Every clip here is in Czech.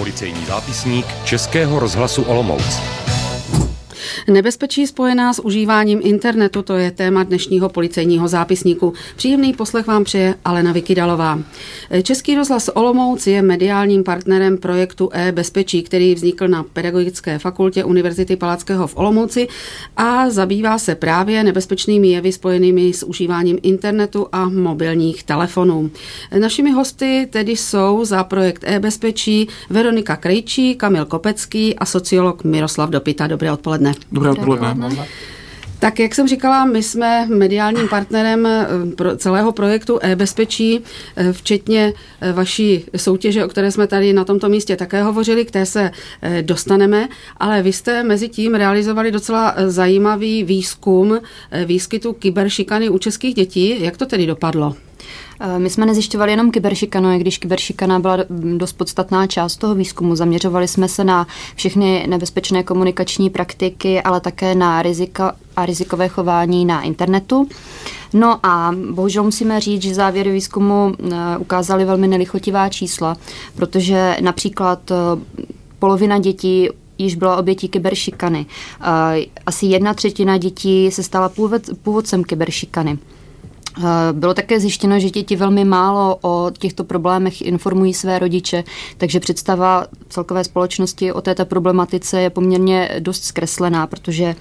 Policejní zápisník Českého rozhlasu Olomouc. Nebezpečí spojená s užíváním internetu, to je téma dnešního policejního zápisníku. Příjemný poslech vám přeje Alena Vikidalová. Český rozhlas Olomouc je mediálním partnerem projektu e-bezpečí, který vznikl na Pedagogické fakultě Univerzity Palackého v Olomouci a zabývá se právě nebezpečnými jevy spojenými s užíváním internetu a mobilních telefonů. Našimi hosty tedy jsou za projekt e-bezpečí Veronika Krejčí, Kamil Kopecký a sociolog Miroslav Dopita. Dobré odpoledne. Dobré odpoledne. Tak jak jsem říkala, my jsme mediálním partnerem eh, celého projektu e-bezpečí, eh, včetně eh, vaší soutěže, o které jsme tady na tomto místě také hovořili, k té se dostaneme, ale vy jste mezi tím realizovali docela zajímavý výzkum výskytu kyberšikany u českých dětí. Jak to tedy dopadlo? Eh, my jsme nezjišťovali jenom kyberšikanu, když kyberšikana byla dost podstatná část toho výzkumu. Zaměřovali jsme se na všechny nebezpečné komunikační praktiky, ale také na rizika a rizikové chování na internetu. No a bohužel musíme říct, že závěry výzkumu eh, ukázaly velmi nelichotivá čísla, protože například eh, polovina dětí již byla obětí kyberšikany. Asi jedna třetina dětí se stala původcem kyberšikany. Eh, bylo také zjištěno, že děti velmi málo o těchto problémech informují své rodiče, takže představa celkové společnosti o této problematice je poměrně dost zkreslená, protože eh,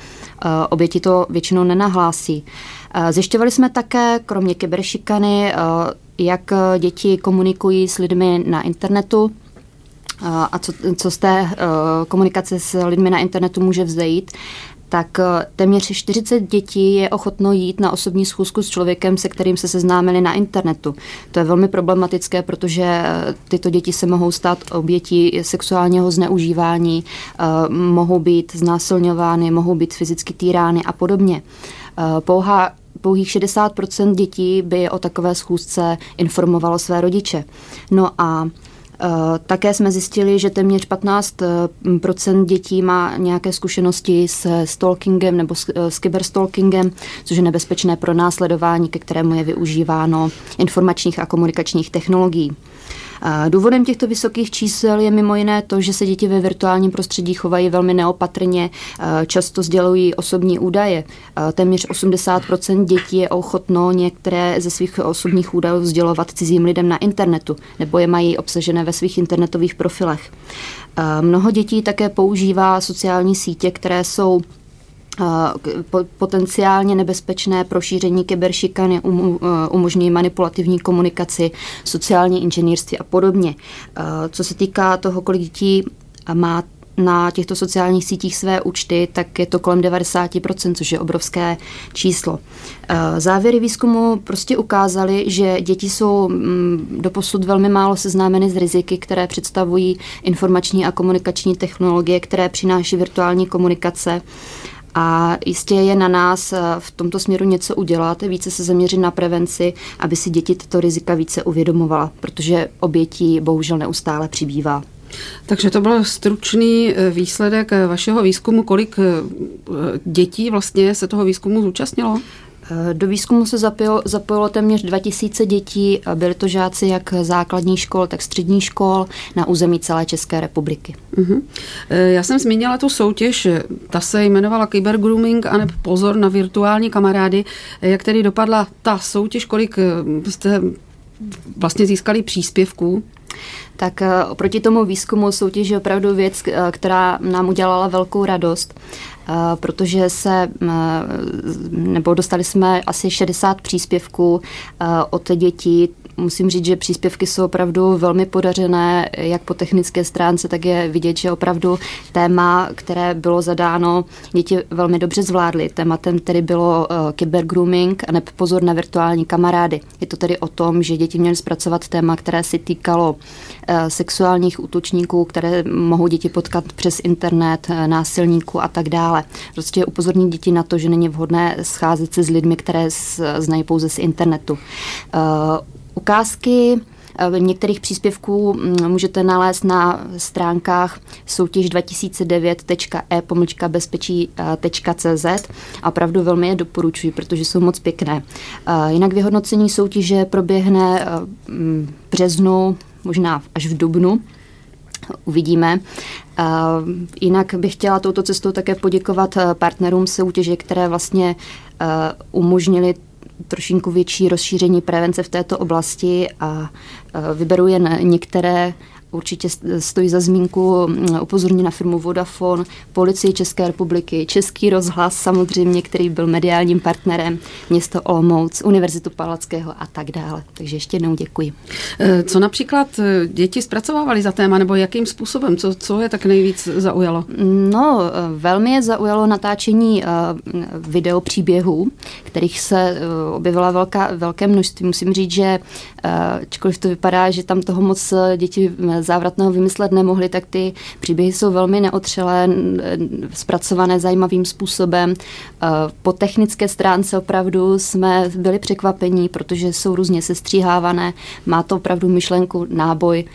oběti to většinou nenahlásí. Eh, zjišťovali jsme také, kromě kyberšikany, jak děti komunikují s lidmi na internetu, a co, co z té komunikace s lidmi na internetu může vzejít tak eh, téměř 40 dětí je ochotno jít na osobní schůzku s člověkem, se kterým se seznámili na internetu. To je velmi problematické, protože eh, tyto děti se mohou stát obětí sexuálního zneužívání, eh, mohou být znásilňovány, mohou být fyzicky týrány a podobně. Pouhá pouhých 60% dětí by o takové schůzce informovalo své rodiče. No a také jsme zjistili, že téměř 15% dětí má nějaké zkušenosti s stalkingem nebo s kyberstalkingem, což je nebezpečné pro následování, ke kterému je využíváno informačních a komunikačních technologií. Důvodem těchto vysokých čísel je mimo jiné to, že se děti ve virtuálním prostředí chovají velmi neopatrně, často sdělují osobní údaje. Téměř 80% dětí je ochotno některé ze svých osobních údajů sdělovat cizím lidem na internetu, nebo je mají obsažené ve svých internetových profilech. Mnoho dětí také používá sociální sítě, které jsou potenciálně nebezpečné prošíření kyberšikany e, umožňují manipulativní komunikaci, sociální inženýrství a podobně. Co se týká toho, kolik dětí má na těchto sociálních sítích své účty, tak je to kolem 90%, což je obrovské číslo. Závěry výzkumu prostě ukázaly, že děti jsou mm, doposud velmi málo seznámeny s riziky, které představují informační a komunikační technologie, které přináší virtuální komunikace a jistě je na nás eh, v tomto směru něco udělat, více se zaměřit na prevenci, aby si děti tyto rizika více uvědomovala, protože obětí bohužel neustále přibývá. Takže to byl stručný eh, výsledek eh, vašeho výzkumu. Kolik dětí vlastně se toho výzkumu zúčastnilo? Do výzkumu se zapojilo, zapojilo téměř 2000 dětí. Byli to žáci jak základní škol, tak střední škol na území celé České republiky. Uh-huh. Já jsem zmínila tu soutěž, ta se jmenovala Cyber Grooming a nebo pozor na virtuální kamarády. Jak tedy dopadla ta soutěž, kolik eh, jste vlastně získali příspěvků? Tak oproti tomu výzkumu soutěž je opravdu věc, která nám udělala velkou radost. Eh, protože se, eh, nebo dostali jsme asi 60 příspěvků eh, od dětí, musím říct, že příspěvky jsou opravdu velmi podařené, jak po technické stránce, tak je vidět, že opravdu téma, které bylo zadáno, děti velmi dobře zvládly. Tématem tedy bylo kybergrooming a neb pozor na virtuální kamarády. Je to tedy o tom, že děti měly zpracovat téma, které se týkalo sexuálních útočníků, které mohou děti potkat přes internet, násilníků a tak dále dále. Prostě upozornit děti na to, že není vhodné scházet se s lidmi, které znají pouze z internetu. Ukázky eh, některých příspěvků mm, můžete nalézt na stránkách soutěž 2009.e-bezpečí.cz a opravdu velmi je doporučuji, protože jsou moc pěkné. Eh, jinak vyhodnocení soutěže proběhne v březnu, možná až v dubnu uvidíme. Jinak bych chtěla touto cestou také poděkovat partnerům soutěže, které vlastně umožnili trošinku větší rozšíření prevence v této oblasti a vyberu jen některé Určitě stojí za zmínku mm, upozornění na firmu Vodafone, policii České republiky, Český rozhlas samozřejmě, který byl mediálním partnerem, město Olomouc, Univerzitu Palackého a tak dále. Takže ještě jednou děkuji. Eh, co například eh, děti zpracovávali za téma, nebo jakým způsobem? Co, co je tak nejvíc zaujalo? No, eh, velmi je zaujalo natáčení video příběhů, kterých se objevila velká, velké množství. Musím říct, že ačkoliv to vypadá, že tam toho moc děti závratného vymyslet nemohli, tak ty příběhy jsou velmi neotřelé, zpracované zajímavým způsobem. Eh, po technické stránce opravdu jsme byli překvapení, protože jsou různě sestříhávané, má to opravdu myšlenku, náboj,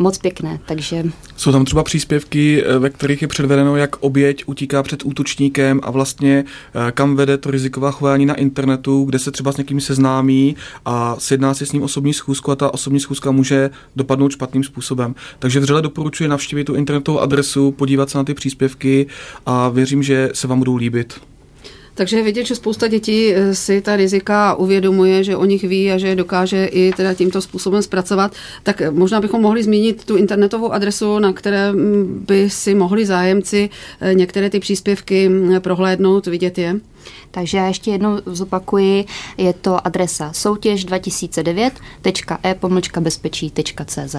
moc pěkné, takže... Jsou tam třeba příspěvky, eh, ve kterých je předvedeno, jak oběť utíká před útočníkem a vlastně eh, kam vede to riziková chování na internetu, kde se třeba s někým seznámí a sjedná si s ním osobní schůzku a ta osobní schůzka může dopadnout špatným způsobem. Takže vřele doporučuji navštívit tu internetovou adresu, podívat se na ty příspěvky a věřím, že se vám budou líbit. Takže vidět, že spousta dětí eh, si ta rizika uvědomuje, že o nich ví a že dokáže i teda tímto způsobem zpracovat. Tak eh, možná bychom mohli zmínit tu internetovou adresu, na které mm, by si mohli zájemci eh, některé ty příspěvky mm, prohlédnout, vidět je. Takže já ještě jednou zopakuji, je to adresa soutěž 2009.e-bezpečí.cz.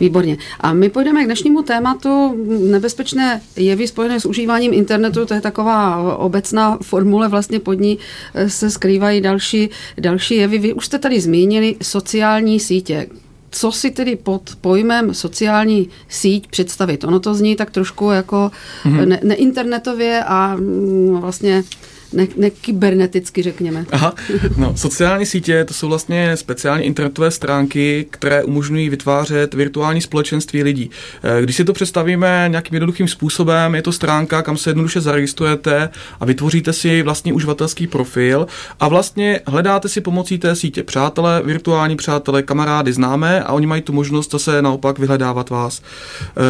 Výborně. A my půjdeme k dnešnímu tématu nebezpečné jevy spojené s užíváním internetu. To je taková obecná formule, vlastně pod ní eh, se skrývají další, další jevy. Vy už jste tady zmínili sociální sítě co si tedy pod pojmem sociální síť představit? Ono to zní tak trošku jako mm-hmm. ne, neinternetově a mm, vlastně ne, ne kyberneticky, řekněme. Aha, no, sociální sítě to jsou vlastně speciální internetové stránky, které umožňují vytvářet virtuální společenství lidí. Eh, když si to představíme nějakým jednoduchým způsobem, je to stránka, kam se jednoduše zaregistrujete a vytvoříte si vlastní uživatelský profil a vlastně hledáte si pomocí té sítě přátelé, virtuální přátelé, kamarády, známé a oni mají tu možnost zase naopak vyhledávat vás.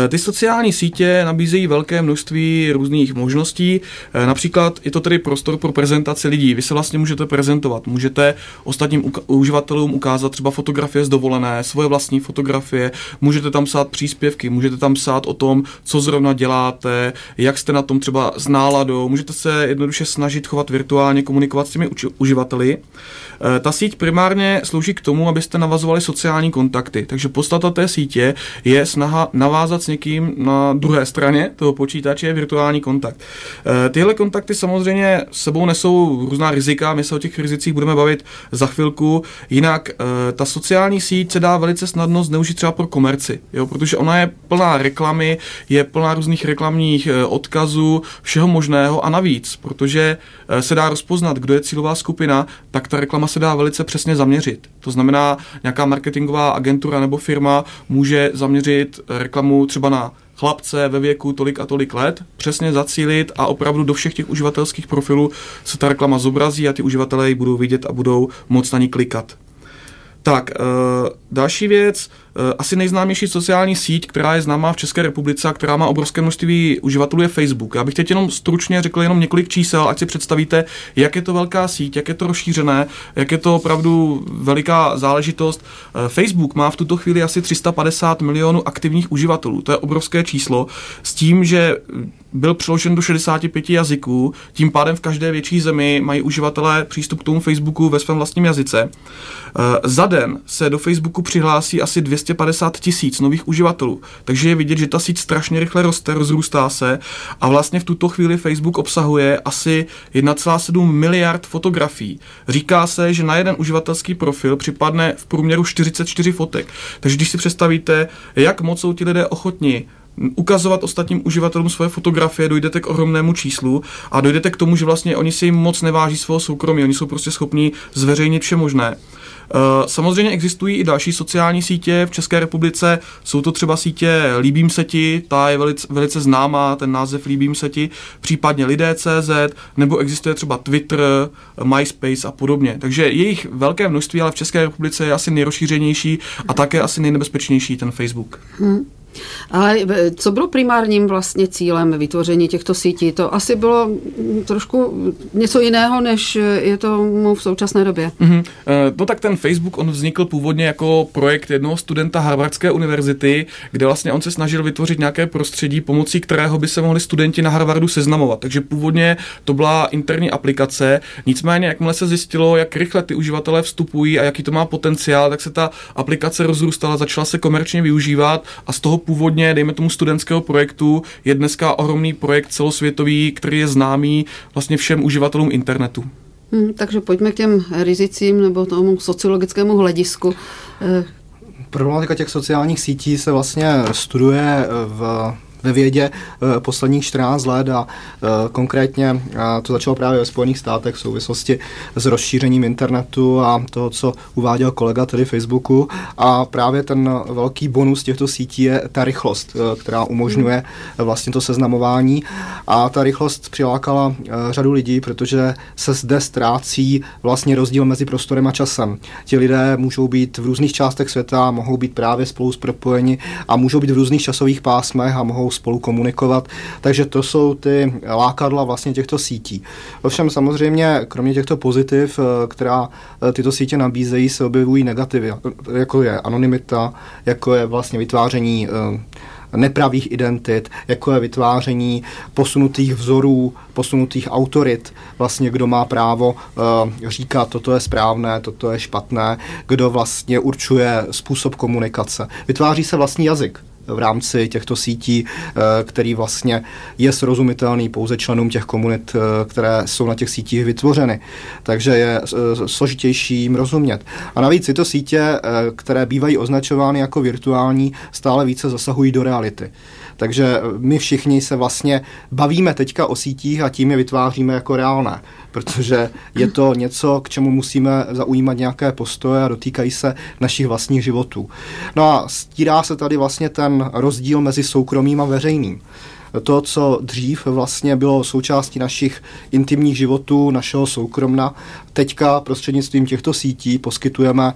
Eh, ty sociální sítě nabízejí velké množství různých možností, eh, například je to tedy prostor prostor pro prezentaci lidí. Vy se vlastně můžete prezentovat, můžete ostatním uživatelům ukázat třeba fotografie z dovolené, svoje vlastní fotografie, můžete tam psát příspěvky, můžete tam psát o tom, co zrovna děláte, jak jste na tom třeba s náladou, můžete se jednoduše snažit chovat virtuálně, komunikovat s těmi uživateli. E, ta síť primárně slouží k tomu, abyste navazovali sociální kontakty, takže podstata té sítě je snaha navázat s někým na druhé straně toho počítače virtuální kontakt. E, tyhle kontakty samozřejmě sebou nesou různá rizika, my se o těch rizicích budeme bavit za chvilku. Jinak eh, ta sociální síť se dá velice snadno zneužít třeba pro komerci, jo, protože ona je plná reklamy, je plná různých reklamních eh, odkazů, všeho možného a navíc, protože eh, se dá rozpoznat, kdo je cílová skupina, tak ta reklama se dá velice přesně zaměřit. To znamená, nějaká marketingová agentura nebo firma může zaměřit reklamu třeba na chlapce ve věku tolik a tolik let, přesně zacílit a opravdu do všech těch uživatelských profilů se ta reklama zobrazí a ty uživatelé ji budou vidět a budou moc na ní klikat. Tak, uh, další věc, Eh, asi nejznámější sociální síť, která je známá v České republice a která má obrovské množství uživatelů, je Facebook. Já bych teď jenom stručně řekl jenom několik čísel, ať si představíte, jak je to velká síť, jak je to rozšířené, jak je to opravdu veliká záležitost. Eh, Facebook má v tuto chvíli asi 350 milionů aktivních uživatelů. To je obrovské číslo. S tím, že byl přeložen do 65 jazyků, tím pádem v každé větší zemi mají uživatelé přístup k tomu Facebooku ve svém vlastním jazyce. Eh, za den se do Facebooku přihlásí asi 200 250 tisíc nových uživatelů. Takže je vidět, že ta síť strašně rychle roste, rozrůstá se a vlastně v tuto chvíli Facebook obsahuje asi 1,7 miliard fotografií. Říká se, že na jeden uživatelský profil připadne v průměru 44 fotek. Takže když si představíte, jak moc jsou ti lidé ochotni ukazovat ostatním uživatelům svoje fotografie, dojdete k ohromnému číslu a dojdete k tomu, že vlastně oni si moc neváží svého soukromí, oni jsou prostě schopni zveřejnit vše možné. Eh, samozřejmě existují i další sociální sítě v České republice, jsou to třeba sítě Líbím se ti, ta je velice, velice známá, ten název Líbím se ti, případně Lidé.cz, nebo existuje třeba Twitter, MySpace a podobně. Takže jejich velké množství, ale v České republice je asi nejrozšířenější a také asi nejnebezpečnější ten Facebook. Hmm. Ale co bylo primárním vlastně cílem vytvoření těchto sítí? To asi bylo trošku něco jiného, než je to v současné době. Mm-hmm. No tak ten Facebook, on vznikl původně jako projekt jednoho studenta Harvardské univerzity, kde vlastně on se snažil vytvořit nějaké prostředí, pomocí kterého by se mohli studenti na Harvardu seznamovat. Takže původně to byla interní aplikace, nicméně jakmile se zjistilo, jak rychle ty uživatelé vstupují a jaký to má potenciál, tak se ta aplikace rozrůstala, začala se komerčně využívat a z toho původně, dejme tomu studentského projektu, je dneska ohromný projekt celosvětový, který je známý vlastně všem uživatelům internetu. Hmm, takže pojďme k těm rizicím nebo tomu sociologickému hledisku. Eh, Problematika těch sociálních sítí se vlastně studuje v ve vědě eh, posledních 14 let a eh, konkrétně to začalo právě ve Spojených státech v souvislosti s rozšířením internetu a toho, co uváděl kolega tedy Facebooku a právě ten velký bonus těchto sítí je ta rychlost, eh, která umožňuje vlastně to seznamování a ta rychlost přilákala řadu lidí, protože se zde ztrácí vlastně rozdíl mezi prostorem a časem. Ti lidé můžou být v různých částech světa, mohou být právě spolu propojeni a můžou být v různých časových pásmech a mohou spolu komunikovat. Takže to jsou ty lákadla vlastně těchto sítí. Ovšem samozřejmě, kromě těchto pozitiv, eh, která eh, tyto sítě nabízejí, se objevují negativy, jako je anonymita, jako je vlastně vytváření eh, nepravých identit, jako je vytváření posunutých vzorů, posunutých autorit, vlastně kdo má právo uh, říkat, toto je správné, toto je špatné, kdo vlastně určuje způsob komunikace. Vytváří se vlastní jazyk v rámci těchto sítí, eh, který vlastně je srozumitelný pouze členům těch komunit, eh, které jsou na těch sítích vytvořeny. Takže je eh, složitější jim rozumět. A navíc tyto sítě, které bývají označovány jako virtuální, stále více zasahují do reality. Takže my všichni se vlastně bavíme teďka o sítích a tím je vytváříme jako reálné, protože je to něco, k čemu musíme zaujímat nějaké postoje a dotýkají se našich vlastních životů. No a stírá se tady vlastně ten rozdíl mezi soukromým a veřejným to, co dřív vlastně bylo součástí našich intimních životů, našeho soukromna, teďka prostřednictvím těchto sítí poskytujeme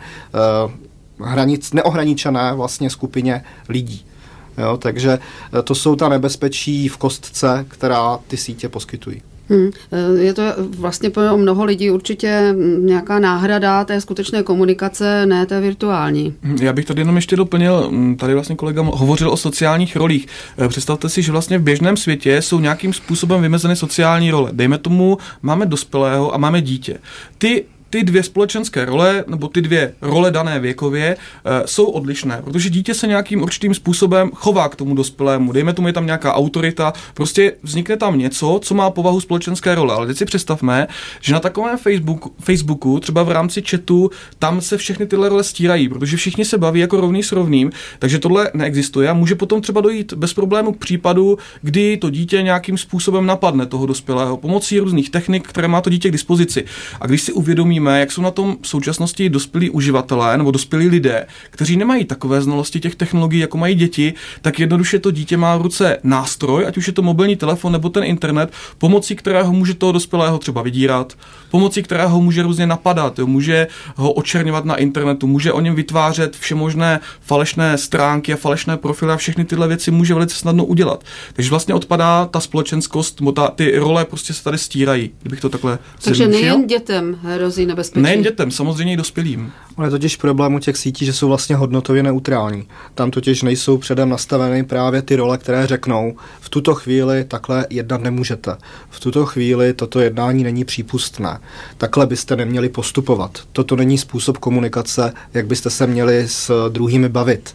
uh, hranic, neohraničené vlastně skupině lidí. Jo, takže eh, to jsou ta nebezpečí v kostce, která ty sítě poskytují. Hmm. Eh, je to vlastně pro mnoho lidí určitě nějaká náhrada té skutečné komunikace, ne té virtuální. Hmm, já bych tady jenom ještě doplnil, hm, tady vlastně kolega hovořil o sociálních rolích. Eh, představte si, že vlastně v běžném světě jsou nějakým způsobem vymezeny sociální role. Dejme tomu, máme dospělého a máme dítě. Ty ty dvě společenské role, nebo ty dvě role dané věkově, e, jsou odlišné, protože dítě se nějakým určitým způsobem chová k tomu dospělému. Dejme tomu, je tam nějaká autorita, prostě vznikne tam něco, co má povahu společenské role. Ale teď si představme, že na takovém Facebooku, Facebooku, třeba v rámci chatu, tam se všechny tyhle role stírají, protože všichni se baví jako rovný s rovným, takže tohle neexistuje a může potom třeba dojít bez problému k případu, kdy to dítě nějakým způsobem napadne toho dospělého pomocí různých technik, které má to dítě k dispozici. A když si uvědomí, vidíme, jak jsou na tom v současnosti dospělí uživatelé nebo dospělí lidé, kteří nemají takové znalosti těch technologií, jako mají děti, tak jednoduše to dítě má v ruce nástroj, ať už je to mobilní telefon nebo ten internet, pomocí kterého může toho dospělého třeba vydírat, pomocí kterého může různě napadat, jo, může ho očerňovat na internetu, může o něm vytvářet všemožné falešné stránky a falešné profily a všechny tyhle věci může velice snadno udělat. Takže vlastně odpadá ta společenskost, ta, ty role prostě se tady stírají, kdybych to takhle Takže nejen dětem hrozí nebezpečí. Nejen dětem, samozřejmě i dospělým. Ale je totiž problém u těch sítí, že jsou vlastně hodnotově neutrální. Tam totiž nejsou předem nastaveny právě ty role, které řeknou, v tuto chvíli takhle jednat nemůžete. V tuto chvíli toto jednání není přípustné. Takhle byste neměli postupovat. Toto není způsob komunikace, jak byste se měli s druhými bavit.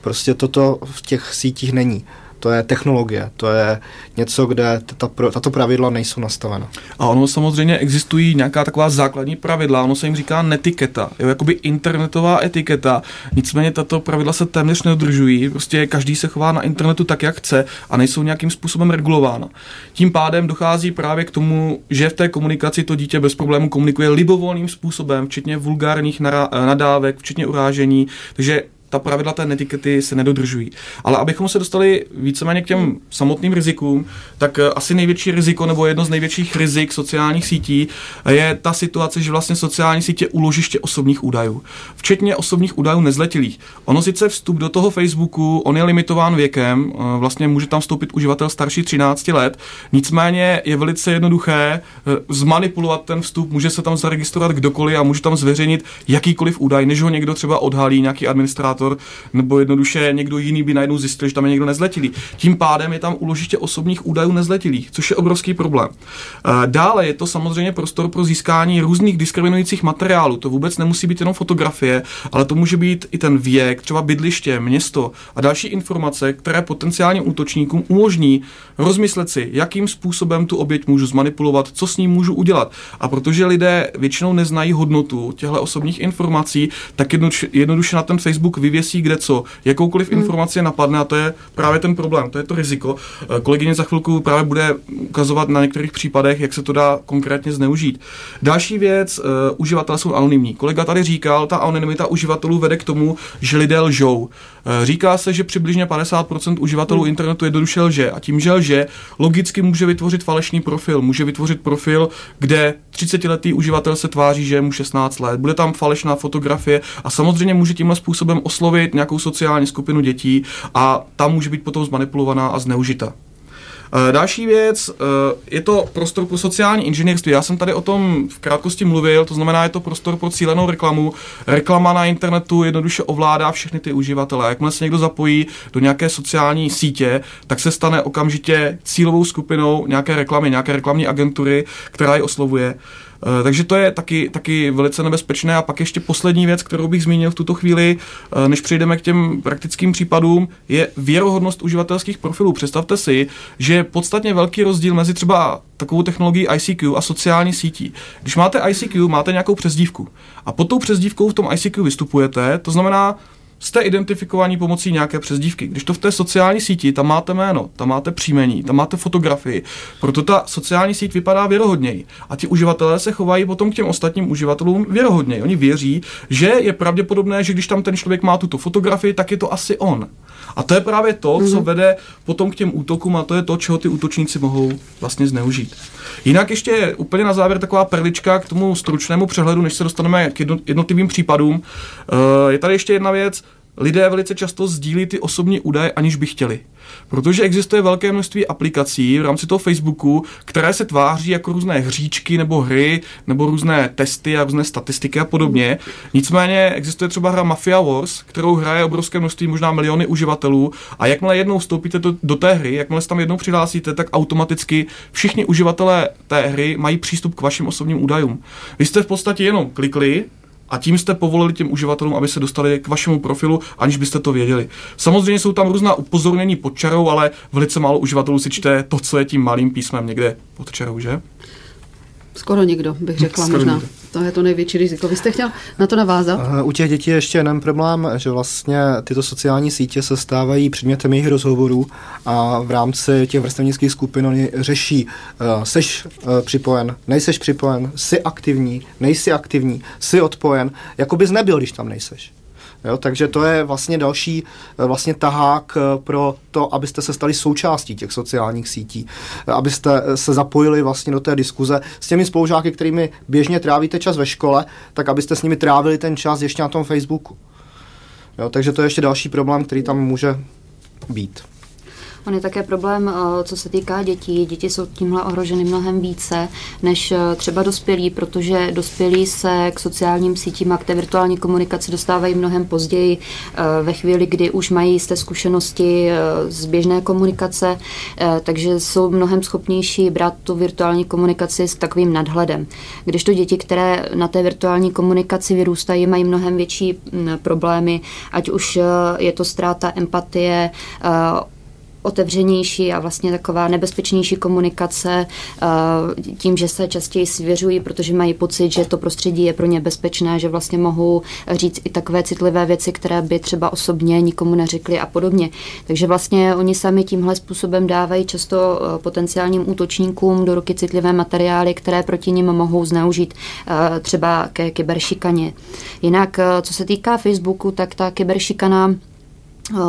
Prostě toto v těch sítích není to je technologie, to je něco, kde tato pravidla nejsou nastavena. A ono samozřejmě existují nějaká taková základní pravidla, ono se jim říká netiketa, jo, jakoby internetová etiketa, nicméně tato pravidla se téměř nedodržují, prostě každý se chová na internetu tak, jak chce a nejsou nějakým způsobem regulována. Tím pádem dochází právě k tomu, že v té komunikaci to dítě bez problému komunikuje libovolným způsobem, včetně vulgárních nadávek, včetně urážení, takže ta pravidla té netikety se nedodržují. Ale abychom se dostali víceméně k těm samotným rizikům, tak eh, asi největší riziko nebo jedno z největších rizik sociálních sítí je ta situace, že vlastně sociální sítě uložiště osobních údajů, včetně osobních údajů nezletilých. Ono sice vstup do toho Facebooku, on je limitován věkem, eh, vlastně může tam vstoupit uživatel starší 13 let, nicméně je velice jednoduché eh, zmanipulovat ten vstup, může se tam zaregistrovat kdokoliv a může tam zveřejnit jakýkoliv údaj, než ho někdo třeba odhalí, nějaký administrátor, nebo jednoduše někdo jiný by najednou zjistil, že tam je někdo nezletilý. Tím pádem je tam uložiště osobních údajů nezletilých, což je obrovský problém. Eh, dále je to samozřejmě prostor pro získání různých diskriminujících materiálů. To vůbec nemusí být jenom fotografie, ale to může být i ten věk, třeba bydliště, město a další informace, které potenciálním útočníkům umožní rozmyslet si, jakým způsobem tu oběť můžu zmanipulovat, co s ním můžu udělat. A protože lidé většinou neznají hodnotu těchto osobních informací, tak jednoduše na ten Facebook vyvěsí kde co, jakoukoliv hmm. informaci napadne a to je právě ten problém, to je to riziko. Eh, kolegyně za chvilku právě bude ukazovat na některých případech, jak se to dá konkrétně zneužít. Další věc, uh, uživatelé jsou anonymní. Kolega tady říkal, ta anonymita uživatelů vede k tomu, že lidé lžou. Uh, říká se, že přibližně 50% uživatelů hmm. internetu jednoduše lže a tím, že lže, logicky může vytvořit falešný profil. Může vytvořit profil, kde 30-letý uživatel se tváří, že je mu 16 let. Bude tam falešná fotografie a samozřejmě může tímhle způsobem oslovit nějakou sociální skupinu dětí a tam může být potom zmanipulovaná a zneužita. Eh, další věc, eh, je to prostor pro sociální inženýrství. Já jsem tady o tom v krátkosti mluvil, to znamená, je to prostor pro cílenou reklamu. Reklama na internetu jednoduše ovládá všechny ty uživatele. Jakmile se někdo zapojí do nějaké sociální sítě, tak se stane okamžitě cílovou skupinou nějaké reklamy, nějaké reklamní agentury, která ji oslovuje. Takže to je taky, taky velice nebezpečné. A pak ještě poslední věc, kterou bych zmínil v tuto chvíli, eh, než přejdeme k těm praktickým případům, je věrohodnost uživatelských profilů. Představte si, že je podstatně velký rozdíl mezi třeba takovou technologií ICQ a sociální sítí. Když máte ICQ, máte nějakou přezdívku. A pod tou přezdívkou v tom ICQ vystupujete, to znamená, jste identifikovaní pomocí nějaké přezdívky. Když to v té sociální síti, tam máte jméno, tam máte příjmení, tam máte fotografii, proto ta sociální síť vypadá věrohodněji. A ti uživatelé se chovají potom k těm ostatním uživatelům věrohodněji. Oni věří, že je pravděpodobné, že když tam ten člověk má tuto fotografii, tak je to asi on. A to je právě to, co mhm. vede potom k těm útokům a to je to, čeho ty útočníci mohou vlastně zneužít. Jinak ještě úplně na závěr taková perlička k tomu stručnému přehledu, než se dostaneme k jednotlivým případům. Eh, je tady ještě jedna věc lidé velice často sdílí ty osobní údaje, aniž by chtěli. Protože existuje velké množství aplikací v rámci toho Facebooku, které se tváří jako různé hříčky nebo hry, nebo různé testy a různé statistiky a podobně. Nicméně existuje třeba hra Mafia Wars, kterou hraje obrovské množství, možná miliony uživatelů. A jakmile jednou vstoupíte do, do té hry, jakmile se tam jednou přihlásíte, tak automaticky všichni uživatelé té hry mají přístup k vašim osobním údajům. Vy jste v podstatě jenom klikli, a tím jste povolili těm uživatelům, aby se dostali k vašemu profilu, aniž byste to věděli. Samozřejmě jsou tam různá upozornění pod čarou, ale velice málo uživatelů si čte to, co je tím malým písmem někde pod čarou, že? Skoro nikdo, bych řekla Skoro možná. Nikdo. To je to největší riziko. Vy jste chtěl na to navázat? U těch dětí je ještě jeden problém, že vlastně tyto sociální sítě se stávají předmětem jejich rozhovorů a v rámci těch vrstevnických skupin oni řeší, uh, seš uh, připojen, nejseš připojen, jsi aktivní, nejsi aktivní, jsi odpojen, jako bys nebyl, když tam nejseš. Jo, takže to je vlastně další eh, vlastně tahák eh, pro to, abyste se stali součástí těch sociálních sítí, eh, abyste se zapojili vlastně do té diskuze s těmi spolužáky, kterými běžně trávíte čas ve škole, tak abyste s nimi trávili ten čas ještě na tom Facebooku. Jo, takže to je ještě další problém, který tam může být. On je také problém, eh, co se týká dětí. Děti jsou tímhle ohroženy mnohem více než eh, třeba dospělí, protože dospělí se k sociálním sítím a k té virtuální komunikaci dostávají mnohem později, eh, ve chvíli, kdy už mají jisté zkušenosti z běžné komunikace, takže jsou mnohem schopnější brát tu virtuální komunikaci s takovým nadhledem. Když to děti, které na té virtuální komunikaci vyrůstají, mají mnohem větší mm, problémy, ať už je to ztráta empatie, otevřenější a vlastně taková nebezpečnější komunikace tím, že se častěji svěřují, protože mají pocit, že to prostředí je pro ně bezpečné, že vlastně mohou říct i takové citlivé věci, které by třeba osobně nikomu neřekli a podobně. Takže vlastně oni sami tímhle způsobem dávají často potenciálním útočníkům do ruky citlivé materiály, které proti nim mohou zneužít třeba ke kyberšikaně. Jinak, co se týká Facebooku, tak ta kyberšikana Eh,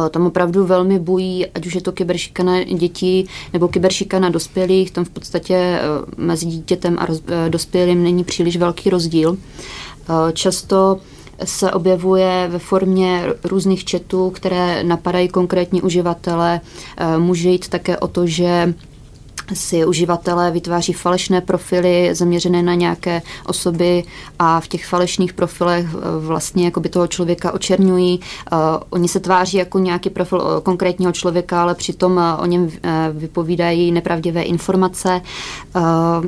tam opravdu velmi bojí, ať už je to kyberšikana dětí nebo kyberšikana dospělých, tam v podstatě eh, mezi dítětem a eh, dospělým není příliš velký rozdíl. Často se objevuje ve formě různých četů, které napadají konkrétní uživatele. Může jít také o to, že si uživatelé vytváří falešné profily zaměřené na nějaké osoby a v těch falešných profilech eh, vlastně jako by toho člověka očerňují. Uh, oni se tváří jako nějaký profil eh, konkrétního člověka, ale přitom o něm vypovídají nepravdivé informace.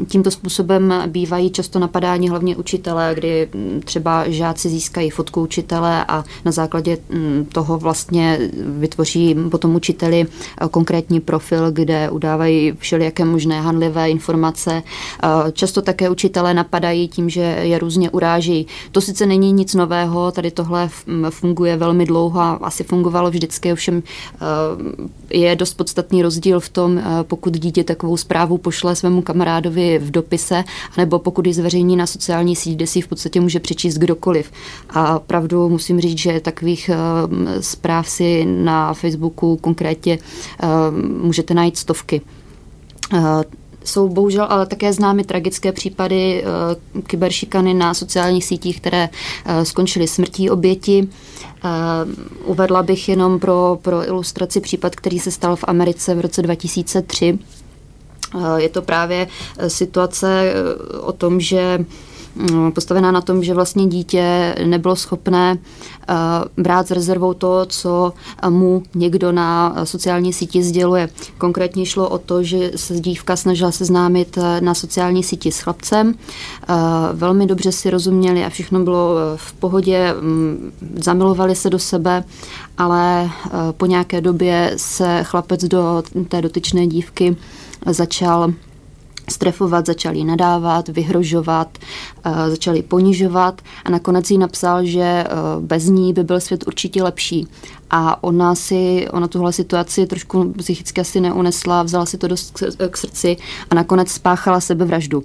Tímto způsobem bývají často napadáni hlavně učitelé, kdy hm, třeba žáci získají fotku učitele a na základě hm, toho vlastně vytvoří potom učiteli konkrétní profil, kde udávají všeli jaké možné handlivé informace. Eh, často také učitelé napadají tím, že je různě uráží. To sice není nic nového, tady tohle funguje velmi dlouho a asi fungovalo vždycky, ovšem eh, je dost podstatný rozdíl v tom, eh, pokud dítě takovou zprávu pošle svému kamarádovi v dopise, nebo pokud ji zveřejní na sociální síť, kde si v podstatě může přečíst kdokoliv. A pravdu musím říct, že takových zpráv si na Facebooku konkrétně můžete najít stovky. Eh, jsou bohužel ale také známy tragické případy eh, kyberšikany na sociálních sítích, které eh, skončily smrtí oběti. Uvedla bych jenom pro, pro ilustraci případ, který se stal v Americe v roce 2003. Je to právě situace o tom, že postavená na tom, že vlastně dítě nebylo schopné eh, brát s rezervou to, co mu někdo na sociální síti sděluje. Konkrétně šlo o to, že se dívka snažila seznámit eh, na sociální síti s chlapcem. Eh, velmi dobře si rozuměli a všechno bylo v pohodě, mm, zamilovali se do sebe, ale po nějaké době se chlapec do té dotyčné dívky začal strefovat, začali nadávat, vyhrožovat, eh, začali ponižovat a nakonec jí napsal, že eh, bez ní by byl svět určitě lepší. A ona si, ona tuhle situaci trošku psychicky asi neunesla, vzala si to dost k srdci a nakonec spáchala sebevraždu.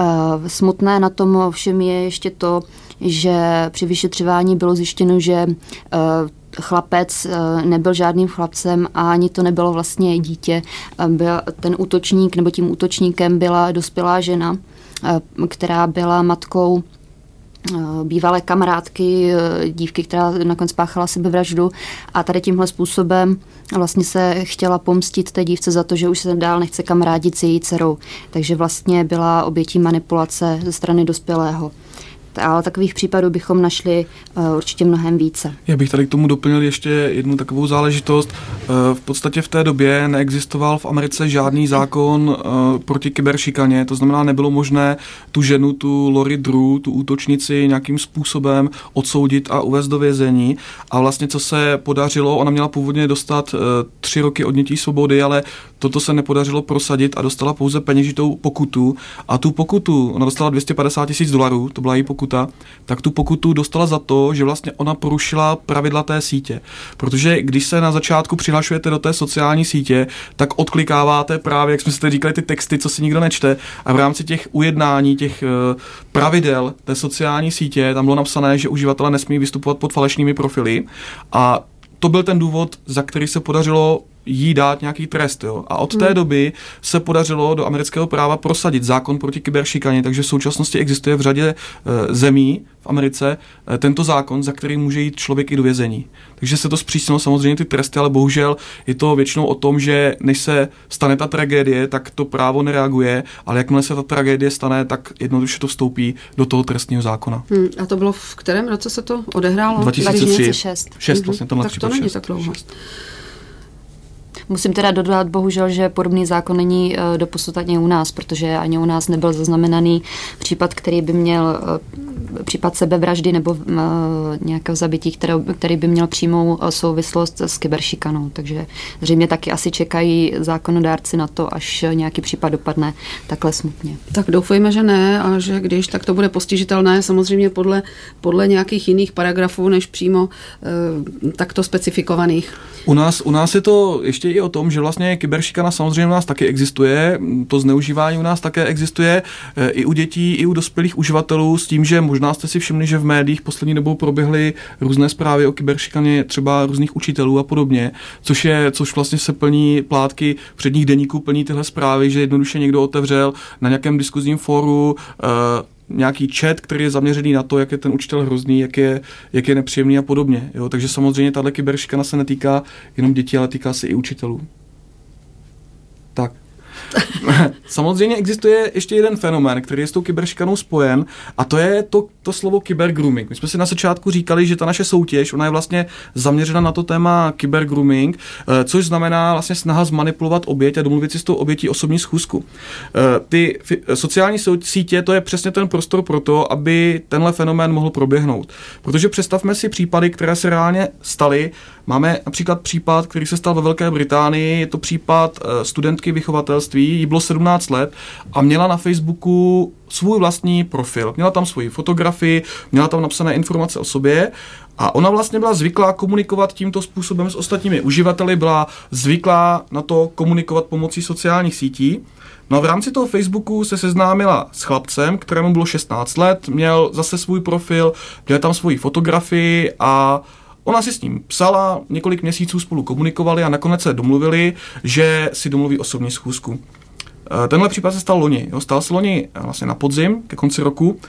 Eh, smutné na tom všem je ještě to, že při vyšetřování bylo zjištěno, že chlapec eh, nebyl žádným chlapcem a ani to nebylo vlastně dítě. Eh, byl ten útočník, nebo tím útočníkem byla dospělá žena, eh, která byla matkou bývalé kamarádky, dívky, která nakonec spáchala sebevraždu a tady tímhle způsobem vlastně se chtěla pomstit té dívce za to, že už se dál nechce kamarádit s její dcerou. Takže vlastně byla obětí manipulace ze strany dospělého ale takových případů bychom našli uh, určitě mnohem více. Já bych tady k tomu doplnil ještě jednu takovou záležitost. Uh, v podstatě v té době neexistoval v Americe žádný zákon uh, proti kyberšikaně, to znamená, nebylo možné tu ženu, tu Lori Drew, tu útočnici nějakým způsobem odsoudit a uvést do vězení. A vlastně co se podařilo, ona měla původně dostat tři roky odnětí svobody, ale toto se nepodařilo prosadit a dostala pouze peněžitou pokutu. A tu pokutu, ona dostala 250 tisíc dolarů, to byla její pokuta pokuta, tak tu pokutu dostala za to, že vlastně ona porušila pravidla té sítě. Protože když se na začátku přihlašujete do té sociální sítě, tak odklikáváte právě, jak jsme si říkali, ty texty, co si nikdo nečte a v rámci těch ujednání, těch eh, pravidel té sociální sítě, tam bylo napsané, že uživatelé nesmí vystupovat pod falešnými profily a to byl ten důvod, za který se podařilo jí dát nějaký trest. Jo. A od té hmm. doby se podařilo do amerického práva prosadit zákon proti kyberšikaně, takže v současnosti existuje v řadě e, zemí v Americe e, tento zákon, za který může jít člověk i do vězení. Takže se to zpřísnilo samozřejmě ty tresty, ale bohužel je to většinou o tom, že než se stane ta tragédie, tak to právo nereaguje, ale jakmile se ta tragédie stane, tak jednoduše to vstoupí do toho trestního zákona. Hmm, a to bylo v kterém roce se to odehrálo? 2003. 2006. 6 vlastně, mm-hmm. Tak to není tak dlouho. 6. Musím teda dodat bohužel, že podobný zákon není eh, doposud ani u nás, protože ani u nás nebyl zaznamenaný případ, který by měl eh, případ sebevraždy nebo uh, nějakého zabití, které, který by měl přímou souvislost s kyberšikanou. Takže zřejmě taky asi čekají zákonodárci na to, až nějaký případ dopadne takhle smutně. Tak doufejme, že ne a že když, tak to bude postižitelné samozřejmě podle, podle nějakých jiných paragrafů, než přímo e, takto specifikovaných. U nás, u nás je to ještě i o tom, že vlastně kyberšikana samozřejmě u nás taky existuje, to zneužívání u nás také existuje e, i u dětí, i u dospělých uživatelů s tím, že možná jste si všimli, že v médiích poslední dobou proběhly různé zprávy o kyberšikaně třeba různých učitelů a podobně, což je, což vlastně se plní plátky předních deníků, plní tyhle zprávy, že jednoduše někdo otevřel na nějakém diskuzním fóru uh, nějaký chat, který je zaměřený na to, jak je ten učitel hrozný, jak je, jak je nepříjemný a podobně. Jo? Takže samozřejmě tahle kyberšikana se netýká jenom dětí, ale týká se i učitelů. Tak. Samozřejmě existuje ještě jeden fenomén, který je s tou kyberšikanou spojen, a to je to, to slovo kybergrooming. My jsme si na začátku říkali, že ta naše soutěž, ona je vlastně zaměřena na to téma kybergrooming, eh, což znamená vlastně snaha zmanipulovat oběť a domluvit si s tou obětí osobní schůzku. Eh, ty sociální sítě, to je přesně ten prostor pro to, aby tenhle fenomén mohl proběhnout. Protože představme si případy, které se reálně staly. Máme například případ, který se stal ve Velké Británii, je to případ eh, studentky vychovatelství, jí bylo 17 let a měla na Facebooku svůj vlastní profil. Měla tam svoji fotografii, měla tam napsané informace o sobě a ona vlastně byla zvyklá komunikovat tímto způsobem s ostatními uživateli, byla zvyklá na to komunikovat pomocí sociálních sítí. No a v rámci toho Facebooku se seznámila s chlapcem, kterému bylo 16 let, měl zase svůj profil, měl tam svoji fotografii a Ona si s ním psala, několik měsíců spolu komunikovali a nakonec se domluvili, že si domluví osobní schůzku. Eh, tenhle případ se stal loni. Jo? Stal se loni eh, vlastně na podzim, ke konci roku.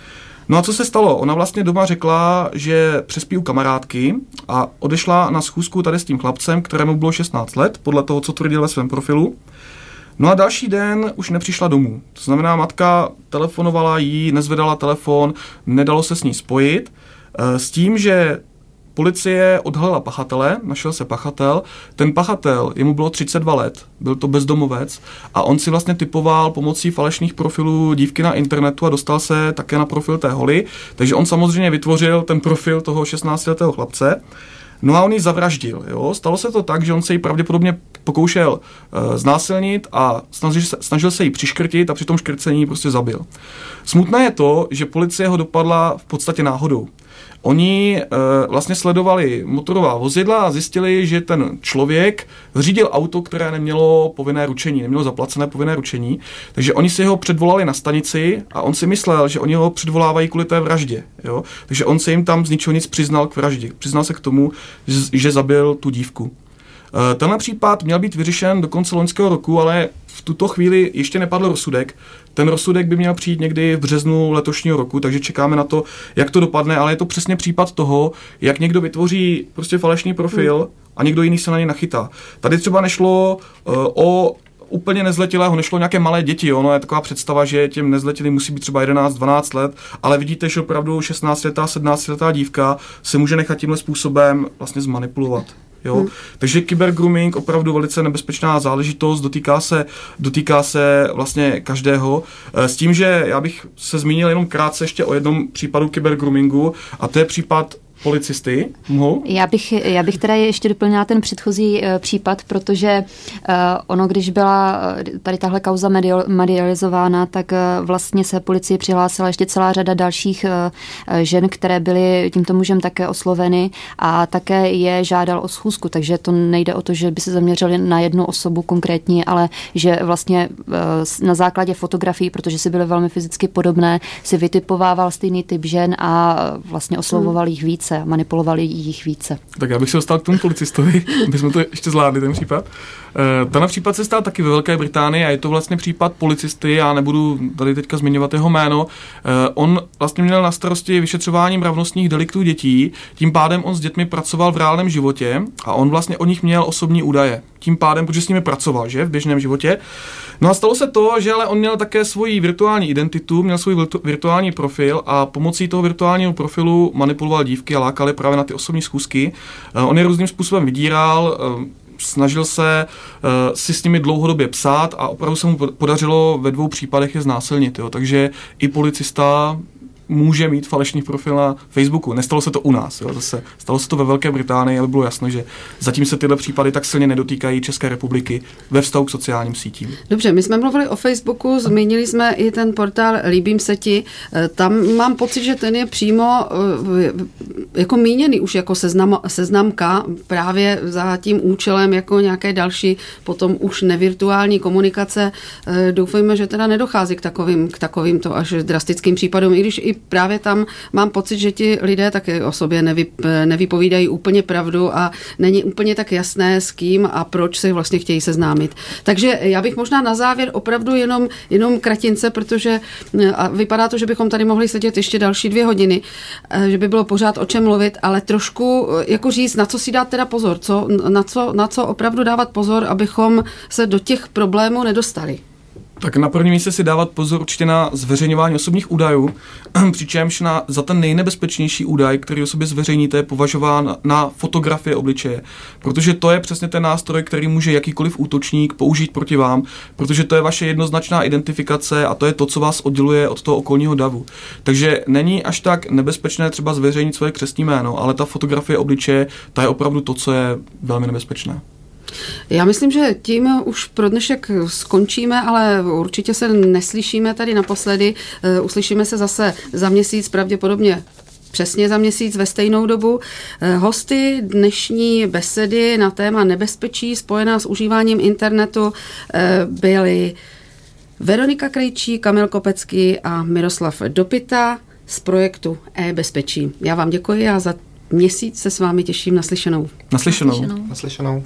No a co se stalo? Ona vlastně doma řekla, že přespí u kamarádky a odešla na schůzku tady s tím chlapcem, kterému bylo 16 let, podle toho, co tvrdil ve svém profilu. No a další den už nepřišla domů. To znamená, matka telefonovala jí, nezvedala telefon, nedalo se s ní spojit, eh, s tím, že Policie odhalila pachatele, našel se pachatel. Ten pachatel, jemu bylo 32 let, byl to bezdomovec a on si vlastně typoval pomocí falešných profilů dívky na internetu a dostal se také na profil té holy. Takže on samozřejmě vytvořil ten profil toho 16-letého chlapce. No a on ji zavraždil. Jo? Stalo se to tak, že on se ji pravděpodobně pokoušel uh, znásilnit a snažil se, snažil se jí přiškrtit a při tom škrcení prostě zabil. Smutné je to, že policie ho dopadla v podstatě náhodou. Oni uh, vlastně sledovali motorová vozidla a zjistili, že ten člověk řídil auto, které nemělo povinné ručení, nemělo zaplacené povinné ručení, takže oni si ho předvolali na stanici a on si myslel, že oni ho předvolávají kvůli té vraždě. Jo? Takže on se jim tam z ničeho nic přiznal k vraždě. Přiznal se k tomu, že zabil tu dívku. Eh, tenhle případ měl být vyřešen do konce loňského roku, ale v tuto chvíli ještě nepadl rozsudek. Ten rozsudek by měl přijít někdy v březnu letošního roku, takže čekáme na to, jak to dopadne, ale je to přesně případ toho, jak někdo vytvoří prostě falešný profil hmm. a někdo jiný se na něj nachytá. Tady třeba nešlo uh, o úplně nezletilého, nešlo nějaké malé děti. Ono je taková představa, že těm nezletilým musí být třeba 11-12 let, ale vidíte, že opravdu 16-letá, 17-letá dívka se může nechat tímhle způsobem vlastně zmanipulovat. Jo? Hmm. Takže kybergrooming opravdu velice nebezpečná záležitost, dotýká se, dotýká se vlastně každého. Eh, s tím, že já bych se zmínil jenom krátce ještě o jednom případu kybergroomingu a to je případ policisty? Mohou? Já bych, já bych teda ještě doplnila ten předchozí uh, případ, protože uh, ono, když byla tady tahle kauza medial, medializována, tak uh, vlastně se policii přihlásila ještě celá řada dalších uh, žen, které byly tímto mužem také osloveny a také je žádal o schůzku, takže to nejde o to, že by se zaměřili na jednu osobu konkrétní, ale že vlastně uh, na základě fotografií, protože si byly velmi fyzicky podobné, si vytipovával stejný typ žen a vlastně oslovoval jich víc více, manipulovali jich více. Tak já bych se dostal k tomu policistovi, aby jsme to ještě zvládli, ten případ. Uh, tenhle případ se stál taky ve Velké Británii a je to vlastně případ policisty, já nebudu tady teďka zmiňovat jeho jméno. Uh, on vlastně měl na starosti vyšetřování mravnostních deliktů dětí, tím pádem on s dětmi pracoval v reálném životě a on vlastně o nich měl osobní údaje. Tím pádem, protože s nimi pracoval, že, v běžném životě. No a stalo se to, že ale on měl také svoji virtuální identitu, měl svůj virtu, virtuální profil a pomocí toho virtuálního profilu manipuloval dívky a lákali právě na ty osobní schůzky. Uh, on je různým způsobem vydíral, snažil se uh, si s nimi dlouhodobě psát a opravdu se mu podařilo ve dvou případech je znásilnit. Jo. Takže i policista může mít falešný profil na Facebooku. Nestalo se to u nás, jo, zase. Stalo se to ve Velké Británii, aby bylo jasno, že zatím se tyhle případy tak silně nedotýkají České republiky ve vztahu k sociálním sítím. Dobře, my jsme mluvili o Facebooku, zmínili jsme i ten portál Líbím se ti. Eh, tam mám pocit, že ten je přímo eh, jako míněný už jako seznam, seznamka právě za tím účelem jako nějaké další potom už nevirtuální komunikace. Eh, doufejme, že teda nedochází k takovým, k takovým to až drastickým případům, i když i právě tam mám pocit, že ti lidé také o sobě nevy, nevypovídají úplně pravdu a není úplně tak jasné, s kým a proč se vlastně chtějí seznámit. Takže já bych možná na závěr opravdu jenom, jenom kratince, protože a vypadá to, že bychom tady mohli sedět ještě další dvě hodiny, že by bylo pořád o čem mluvit, ale trošku jako říct, na co si dát teda pozor, co, na, co, na co opravdu dávat pozor, abychom se do těch problémů nedostali. Tak na prvním místě si dávat pozor určitě na zveřejňování osobních údajů, přičemž na, za ten nejnebezpečnější údaj, který o sobě zveřejníte, je považován na fotografie obličeje. Protože to je přesně ten nástroj, který může jakýkoliv útočník použít proti vám, protože to je vaše jednoznačná identifikace a to je to, co vás odděluje od toho okolního davu. Takže není až tak nebezpečné třeba zveřejnit svoje křestní jméno, ale ta fotografie obličeje, ta je opravdu to, co je velmi nebezpečné. Já myslím, že tím už pro dnešek skončíme, ale určitě se neslyšíme tady naposledy. Eh, uslyšíme se zase za měsíc, pravděpodobně přesně za měsíc ve stejnou dobu. Eh, hosty dnešní besedy na téma nebezpečí spojená s užíváním internetu eh, byly Veronika Krejčí, Kamil Kopecký a Miroslav Dopita z projektu e-bezpečí. Já vám děkuji a za měsíc se s vámi těším naslyšenou. Naslyšenou. Naslyšenou. naslyšenou.